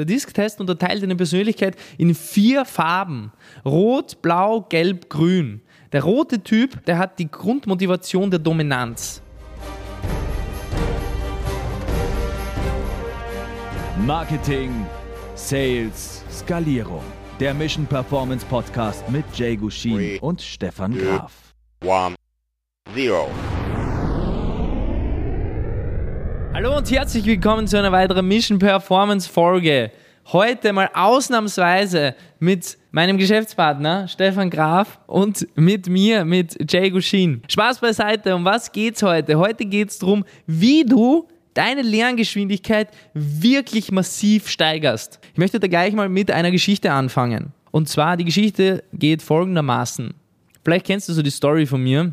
Der Disc-Test unterteilt eine Persönlichkeit in vier Farben. Rot, Blau, Gelb, Grün. Der rote Typ, der hat die Grundmotivation der Dominanz. Marketing, Sales, Skalierung. Der Mission Performance Podcast mit Jay Gushin Three, und Stefan two, Graf. one, zero. Hallo und herzlich willkommen zu einer weiteren Mission Performance Folge. Heute mal ausnahmsweise mit meinem Geschäftspartner Stefan Graf und mit mir, mit Jay Gushin. Spaß beiseite, um was geht's heute? Heute geht's darum, wie du deine Lerngeschwindigkeit wirklich massiv steigerst. Ich möchte da gleich mal mit einer Geschichte anfangen. Und zwar, die Geschichte geht folgendermaßen. Vielleicht kennst du so die Story von mir.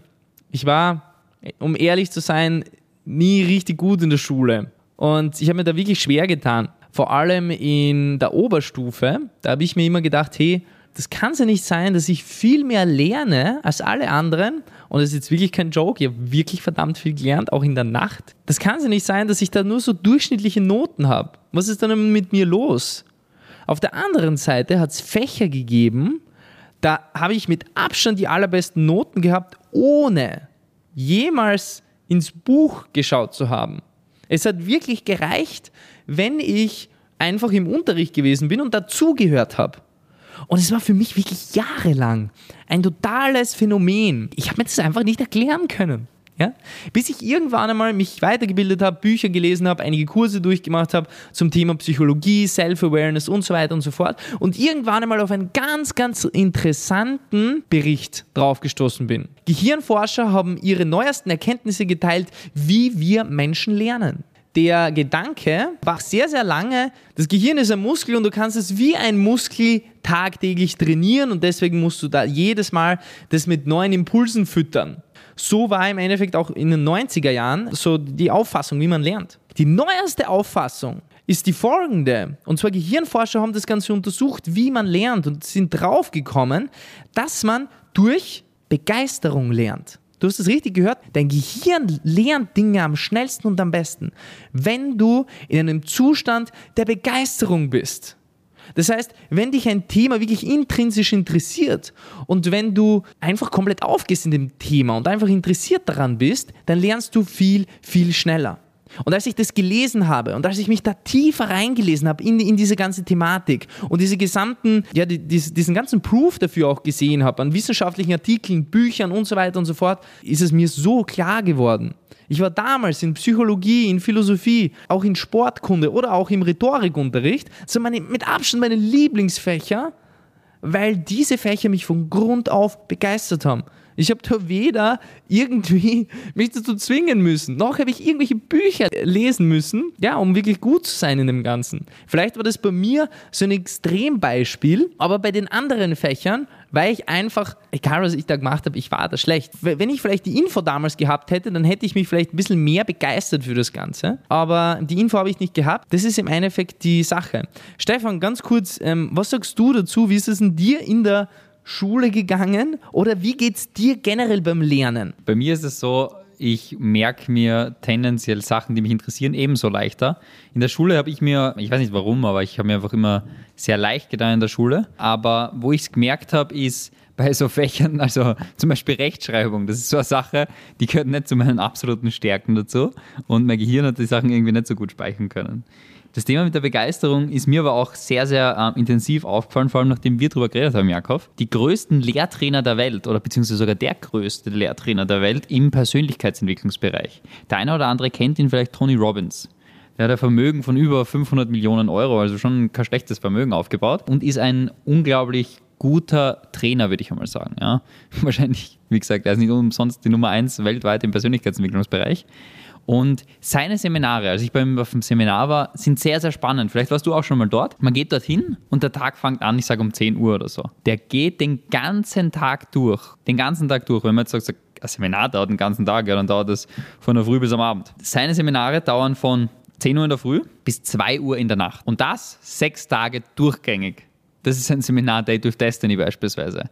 Ich war, um ehrlich zu sein, nie richtig gut in der Schule. Und ich habe mir da wirklich schwer getan. Vor allem in der Oberstufe, da habe ich mir immer gedacht, hey, das kann es ja nicht sein, dass ich viel mehr lerne als alle anderen. Und das ist jetzt wirklich kein Joke, ich habe wirklich verdammt viel gelernt, auch in der Nacht. Das kann es ja nicht sein, dass ich da nur so durchschnittliche Noten habe. Was ist dann mit mir los? Auf der anderen Seite hat es Fächer gegeben, da habe ich mit Abstand die allerbesten Noten gehabt, ohne jemals ins Buch geschaut zu haben. Es hat wirklich gereicht, wenn ich einfach im Unterricht gewesen bin und dazugehört habe. Und es war für mich wirklich jahrelang ein totales Phänomen. Ich habe mir das einfach nicht erklären können. Ja? Bis ich irgendwann einmal mich weitergebildet habe, Bücher gelesen habe, einige Kurse durchgemacht habe zum Thema Psychologie, Self-Awareness und so weiter und so fort. Und irgendwann einmal auf einen ganz, ganz interessanten Bericht draufgestoßen bin. Gehirnforscher haben ihre neuesten Erkenntnisse geteilt, wie wir Menschen lernen der Gedanke war sehr, sehr lange, das Gehirn ist ein Muskel und du kannst es wie ein Muskel tagtäglich trainieren und deswegen musst du da jedes Mal das mit neuen Impulsen füttern. So war im Endeffekt auch in den 90er Jahren so die Auffassung, wie man lernt. Die neueste Auffassung ist die folgende. Und zwar Gehirnforscher haben das Ganze untersucht, wie man lernt und sind draufgekommen, dass man durch Begeisterung lernt. Du hast es richtig gehört, dein Gehirn lernt Dinge am schnellsten und am besten, wenn du in einem Zustand der Begeisterung bist. Das heißt, wenn dich ein Thema wirklich intrinsisch interessiert und wenn du einfach komplett aufgehst in dem Thema und einfach interessiert daran bist, dann lernst du viel, viel schneller. Und als ich das gelesen habe und als ich mich da tiefer reingelesen habe in, in diese ganze Thematik und diese gesamten, ja, die, diesen, diesen ganzen Proof dafür auch gesehen habe, an wissenschaftlichen Artikeln, Büchern und so weiter und so fort, ist es mir so klar geworden. Ich war damals in Psychologie, in Philosophie, auch in Sportkunde oder auch im Rhetorikunterricht, so meine, mit Abstand meine Lieblingsfächer, weil diese Fächer mich von Grund auf begeistert haben. Ich habe da weder irgendwie mich dazu zwingen müssen, noch habe ich irgendwelche Bücher lesen müssen, ja, um wirklich gut zu sein in dem Ganzen. Vielleicht war das bei mir so ein Extrembeispiel, aber bei den anderen Fächern weil ich einfach, egal was ich da gemacht habe, ich war da schlecht. Wenn ich vielleicht die Info damals gehabt hätte, dann hätte ich mich vielleicht ein bisschen mehr begeistert für das Ganze. Aber die Info habe ich nicht gehabt. Das ist im Endeffekt die Sache. Stefan, ganz kurz, ähm, was sagst du dazu? Wie ist es in dir in der Schule gegangen oder wie geht es dir generell beim Lernen? Bei mir ist es so, ich merke mir tendenziell Sachen, die mich interessieren, ebenso leichter. In der Schule habe ich mir, ich weiß nicht warum, aber ich habe mir einfach immer sehr leicht getan in der Schule. Aber wo ich es gemerkt habe, ist bei so Fächern, also zum Beispiel Rechtschreibung, das ist so eine Sache, die gehört nicht zu meinen absoluten Stärken dazu. Und mein Gehirn hat die Sachen irgendwie nicht so gut speichern können. Das Thema mit der Begeisterung ist mir aber auch sehr, sehr äh, intensiv aufgefallen, vor allem nachdem wir darüber geredet haben, Jakob. Die größten Lehrtrainer der Welt oder beziehungsweise sogar der größte Lehrtrainer der Welt im Persönlichkeitsentwicklungsbereich. Der eine oder andere kennt ihn vielleicht Tony Robbins. Der hat ein Vermögen von über 500 Millionen Euro, also schon kein schlechtes Vermögen aufgebaut und ist ein unglaublich guter Trainer, würde ich einmal sagen. Ja. Wahrscheinlich, wie gesagt, er ist nicht umsonst die Nummer eins weltweit im Persönlichkeitsentwicklungsbereich. Und seine Seminare, als ich beim auf dem Seminar war, sind sehr, sehr spannend. Vielleicht warst du auch schon mal dort. Man geht dorthin und der Tag fängt an, ich sage um 10 Uhr oder so. Der geht den ganzen Tag durch. Den ganzen Tag durch. Wenn man jetzt sagt, ein Seminar dauert den ganzen Tag, ja, dann dauert das von der Früh bis am Abend. Seine Seminare dauern von 10 Uhr in der Früh bis 2 Uhr in der Nacht. Und das sechs Tage durchgängig. Das ist ein Seminar Date with Destiny beispielsweise.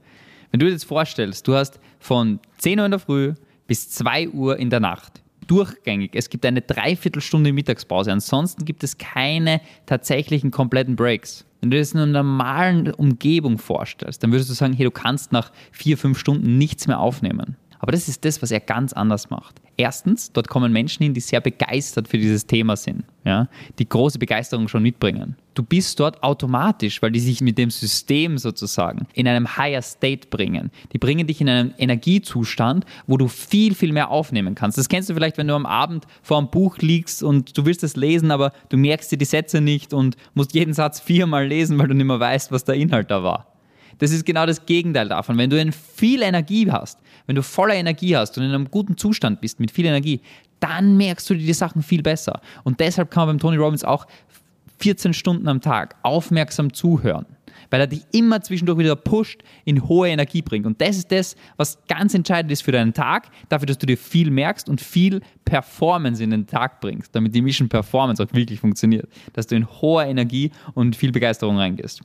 Wenn du dir jetzt vorstellst, du hast von 10 Uhr in der Früh bis 2 Uhr in der Nacht durchgängig. Es gibt eine Dreiviertelstunde Mittagspause. Ansonsten gibt es keine tatsächlichen kompletten Breaks. Wenn du das in einer normalen Umgebung vorstellst, dann würdest du sagen, hey, du kannst nach vier, fünf Stunden nichts mehr aufnehmen. Aber das ist das, was er ganz anders macht. Erstens, dort kommen Menschen hin, die sehr begeistert für dieses Thema sind, ja, die große Begeisterung schon mitbringen. Du bist dort automatisch, weil die sich mit dem System sozusagen in einem Higher State bringen. Die bringen dich in einen Energiezustand, wo du viel, viel mehr aufnehmen kannst. Das kennst du vielleicht, wenn du am Abend vor einem Buch liegst und du willst es lesen, aber du merkst dir die Sätze nicht und musst jeden Satz viermal lesen, weil du nicht mehr weißt, was der Inhalt da war. Das ist genau das Gegenteil davon. Wenn du viel Energie hast, wenn du voller Energie hast und in einem guten Zustand bist mit viel Energie, dann merkst du dir die Sachen viel besser. Und deshalb kann man beim Tony Robbins auch 14 Stunden am Tag aufmerksam zuhören, weil er dich immer zwischendurch wieder pusht, in hohe Energie bringt. Und das ist das, was ganz entscheidend ist für deinen Tag, dafür, dass du dir viel merkst und viel Performance in den Tag bringst, damit die Mission Performance auch wirklich funktioniert, dass du in hoher Energie und viel Begeisterung reingehst.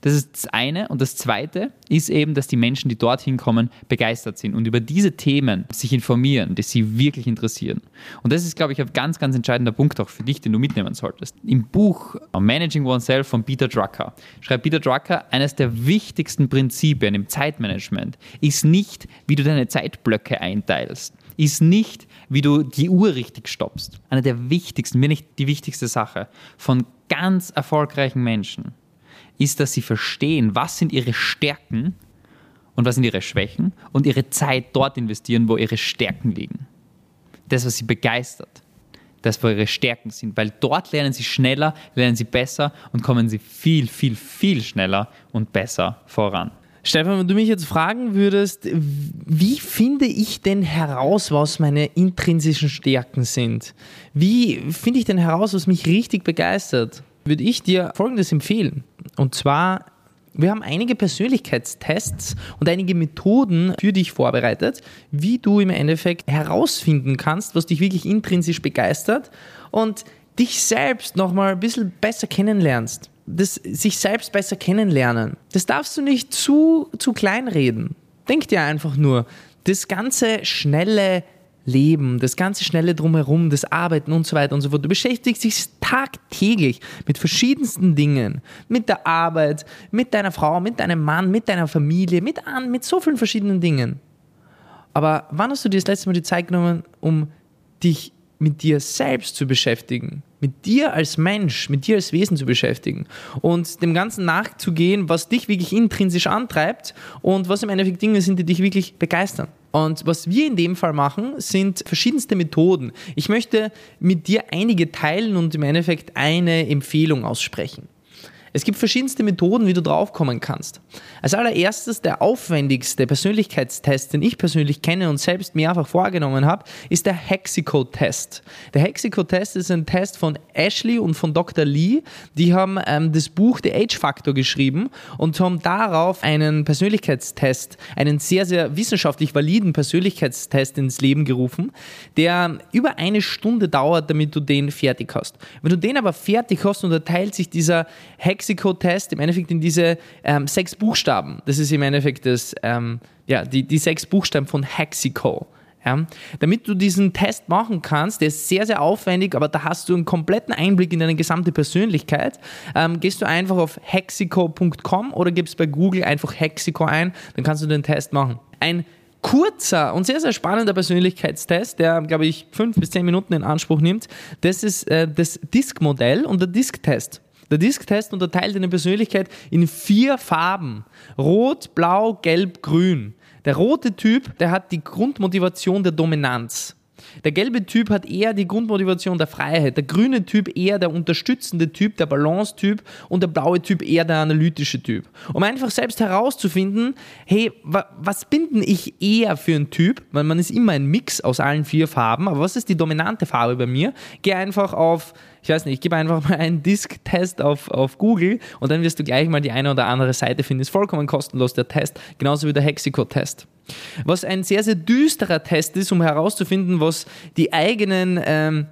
Das ist das eine. Und das zweite ist eben, dass die Menschen, die dorthin kommen, begeistert sind und über diese Themen sich informieren, die sie wirklich interessieren. Und das ist, glaube ich, ein ganz, ganz entscheidender Punkt auch für dich, den du mitnehmen solltest. Im Buch Managing Oneself von Peter Drucker schreibt Peter Drucker, eines der wichtigsten Prinzipien im Zeitmanagement ist nicht, wie du deine Zeitblöcke einteilst ist nicht, wie du die Uhr richtig stoppst. Eine der wichtigsten, wenn nicht die wichtigste Sache von ganz erfolgreichen Menschen ist, dass sie verstehen, was sind ihre Stärken und was sind ihre Schwächen und ihre Zeit dort investieren, wo ihre Stärken liegen. Das, was sie begeistert, das, wo ihre Stärken sind, weil dort lernen sie schneller, lernen sie besser und kommen sie viel, viel, viel schneller und besser voran. Stefan, wenn du mich jetzt fragen würdest, wie finde ich denn heraus, was meine intrinsischen Stärken sind? Wie finde ich denn heraus, was mich richtig begeistert? Würde ich dir Folgendes empfehlen. Und zwar, wir haben einige Persönlichkeitstests und einige Methoden für dich vorbereitet, wie du im Endeffekt herausfinden kannst, was dich wirklich intrinsisch begeistert und dich selbst nochmal ein bisschen besser kennenlernst. Das sich selbst besser kennenlernen. Das darfst du nicht zu, zu klein reden. Denk dir einfach nur, das ganze schnelle Leben, das ganze Schnelle drumherum, das Arbeiten und so weiter und so fort. Du beschäftigst dich tagtäglich mit verschiedensten Dingen. Mit der Arbeit, mit deiner Frau, mit deinem Mann, mit deiner Familie, mit, mit so vielen verschiedenen Dingen. Aber wann hast du dir das letzte Mal die Zeit genommen, um dich mit dir selbst zu beschäftigen? Mit dir als Mensch, mit dir als Wesen zu beschäftigen und dem Ganzen nachzugehen, was dich wirklich intrinsisch antreibt und was im Endeffekt Dinge sind, die dich wirklich begeistern. Und was wir in dem Fall machen, sind verschiedenste Methoden. Ich möchte mit dir einige teilen und im Endeffekt eine Empfehlung aussprechen. Es gibt verschiedenste Methoden, wie du draufkommen kannst. Als allererstes der aufwendigste Persönlichkeitstest, den ich persönlich kenne und selbst mehrfach vorgenommen habe, ist der Hexico-Test. Der Hexico-Test ist ein Test von Ashley und von Dr. Lee. Die haben ähm, das Buch The Age Factor geschrieben und haben darauf einen Persönlichkeitstest, einen sehr, sehr wissenschaftlich validen Persönlichkeitstest ins Leben gerufen, der über eine Stunde dauert, damit du den fertig hast. Wenn du den aber fertig hast, unterteilt sich dieser Hexico Lexikotest im Endeffekt in diese ähm, sechs Buchstaben. Das ist im Endeffekt das, ähm, ja, die, die sechs Buchstaben von Hexico. Ja, damit du diesen Test machen kannst, der ist sehr, sehr aufwendig, aber da hast du einen kompletten Einblick in deine gesamte Persönlichkeit. Ähm, gehst du einfach auf hexico.com oder gibst bei Google einfach Hexico ein, dann kannst du den Test machen. Ein kurzer und sehr, sehr spannender Persönlichkeitstest, der, glaube ich, fünf bis zehn Minuten in Anspruch nimmt, das ist äh, das Disk-Modell und der Disk-Test. Der Disktest unterteilt eine Persönlichkeit in vier Farben. Rot, Blau, Gelb, Grün. Der rote Typ, der hat die Grundmotivation der Dominanz. Der gelbe Typ hat eher die Grundmotivation der Freiheit, der grüne Typ eher der unterstützende Typ, der Balance-Typ und der blaue Typ eher der analytische Typ. Um einfach selbst herauszufinden, hey, was bin denn ich eher für ein Typ? Weil man ist immer ein Mix aus allen vier Farben, aber was ist die dominante Farbe bei mir? Geh einfach auf ich weiß nicht, ich gebe einfach mal einen Disk-Test auf, auf Google und dann wirst du gleich mal die eine oder andere Seite finden. Ist vollkommen kostenlos der Test, genauso wie der Hexico-Test. Was ein sehr, sehr düsterer Test ist, um herauszufinden, was die eigenen, ähm,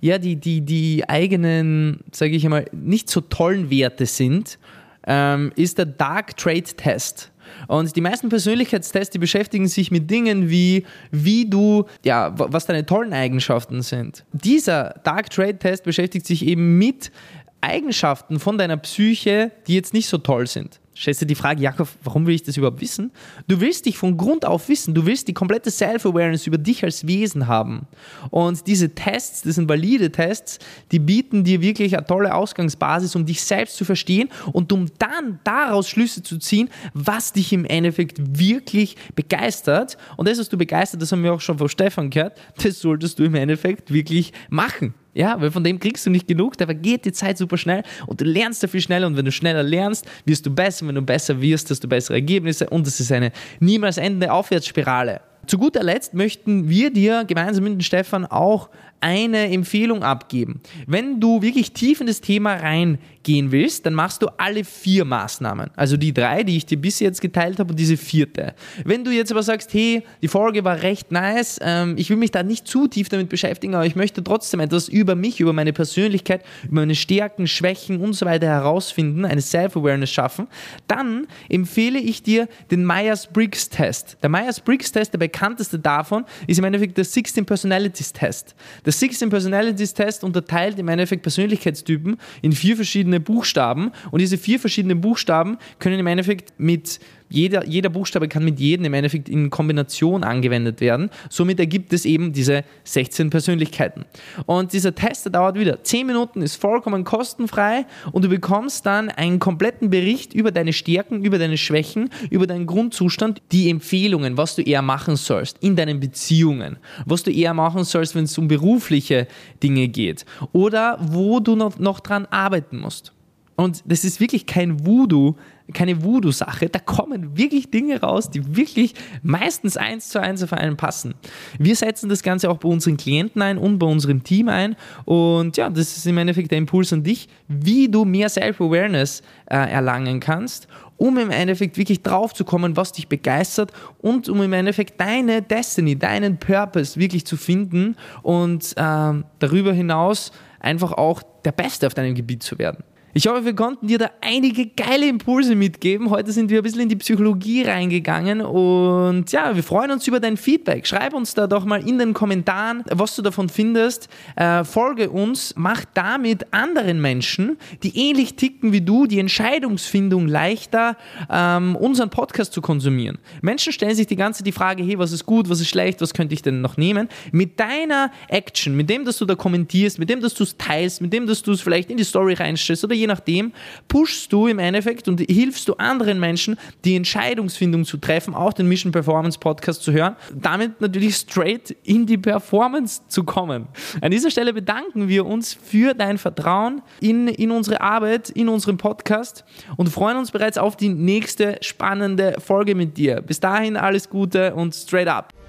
ja, die, die, die eigenen, sage ich einmal, nicht so tollen Werte sind, ähm, ist der Dark Trade Test. Und die meisten Persönlichkeitstests, die beschäftigen sich mit Dingen wie, wie du, ja, was deine tollen Eigenschaften sind. Dieser Dark Trade Test beschäftigt sich eben mit Eigenschaften von deiner Psyche, die jetzt nicht so toll sind stellst du die Frage, Jakob, warum will ich das überhaupt wissen? Du willst dich von Grund auf wissen. Du willst die komplette Self-Awareness über dich als Wesen haben. Und diese Tests, das sind valide Tests, die bieten dir wirklich eine tolle Ausgangsbasis, um dich selbst zu verstehen und um dann daraus Schlüsse zu ziehen, was dich im Endeffekt wirklich begeistert. Und das, was du begeistert, das haben wir auch schon von Stefan gehört, das solltest du im Endeffekt wirklich machen. Ja, weil von dem kriegst du nicht genug, da vergeht die Zeit super schnell und du lernst dafür schneller und wenn du schneller lernst, wirst du besser, wenn du besser wirst, hast du bessere Ergebnisse und es ist eine niemals endende Aufwärtsspirale. Zu guter Letzt möchten wir dir gemeinsam mit dem Stefan auch eine Empfehlung abgeben. Wenn du wirklich tief in das Thema reingehen willst, dann machst du alle vier Maßnahmen. Also die drei, die ich dir bis jetzt geteilt habe und diese vierte. Wenn du jetzt aber sagst, hey, die Folge war recht nice, ähm, ich will mich da nicht zu tief damit beschäftigen, aber ich möchte trotzdem etwas über mich, über meine Persönlichkeit, über meine Stärken, Schwächen und so weiter herausfinden, eine Self-Awareness schaffen, dann empfehle ich dir den Myers-Briggs-Test. Der Myers-Briggs-Test, der bekannteste davon, ist im Endeffekt der 16 Personalities Test. Der 16 Personalities Test unterteilt im Endeffekt Persönlichkeitstypen in vier verschiedene Buchstaben und diese vier verschiedenen Buchstaben können im Endeffekt mit jeder, jeder Buchstabe kann mit jedem im Endeffekt in Kombination angewendet werden. Somit ergibt es eben diese 16 Persönlichkeiten. Und dieser Test dauert wieder 10 Minuten, ist vollkommen kostenfrei und du bekommst dann einen kompletten Bericht über deine Stärken, über deine Schwächen, über deinen Grundzustand, die Empfehlungen, was du eher machen sollst in deinen Beziehungen, was du eher machen sollst, wenn es um berufliche Dinge geht oder wo du noch, noch dran arbeiten musst. Und das ist wirklich kein Voodoo, keine Voodoo-Sache. Da kommen wirklich Dinge raus, die wirklich meistens eins zu eins auf einen passen. Wir setzen das Ganze auch bei unseren Klienten ein und bei unserem Team ein. Und ja, das ist im Endeffekt der Impuls an dich, wie du mehr Self-Awareness äh, erlangen kannst, um im Endeffekt wirklich drauf zu kommen, was dich begeistert und um im Endeffekt deine Destiny, deinen Purpose wirklich zu finden und äh, darüber hinaus einfach auch der Beste auf deinem Gebiet zu werden. Ich hoffe, wir konnten dir da einige geile Impulse mitgeben. Heute sind wir ein bisschen in die Psychologie reingegangen und ja, wir freuen uns über dein Feedback. Schreib uns da doch mal in den Kommentaren, was du davon findest. Äh, folge uns, mach damit anderen Menschen, die ähnlich ticken wie du, die Entscheidungsfindung leichter, ähm, unseren Podcast zu konsumieren. Menschen stellen sich die ganze die Frage, hey, was ist gut, was ist schlecht, was könnte ich denn noch nehmen? Mit deiner Action, mit dem, dass du da kommentierst, mit dem, dass du es teilst, mit dem, dass du es vielleicht in die Story reinstellst oder je nachdem, pushst du im Endeffekt und hilfst du anderen Menschen, die Entscheidungsfindung zu treffen, auch den Mission Performance Podcast zu hören, damit natürlich straight in die Performance zu kommen. An dieser Stelle bedanken wir uns für dein Vertrauen in, in unsere Arbeit, in unserem Podcast und freuen uns bereits auf die nächste spannende Folge mit dir. Bis dahin alles Gute und straight up.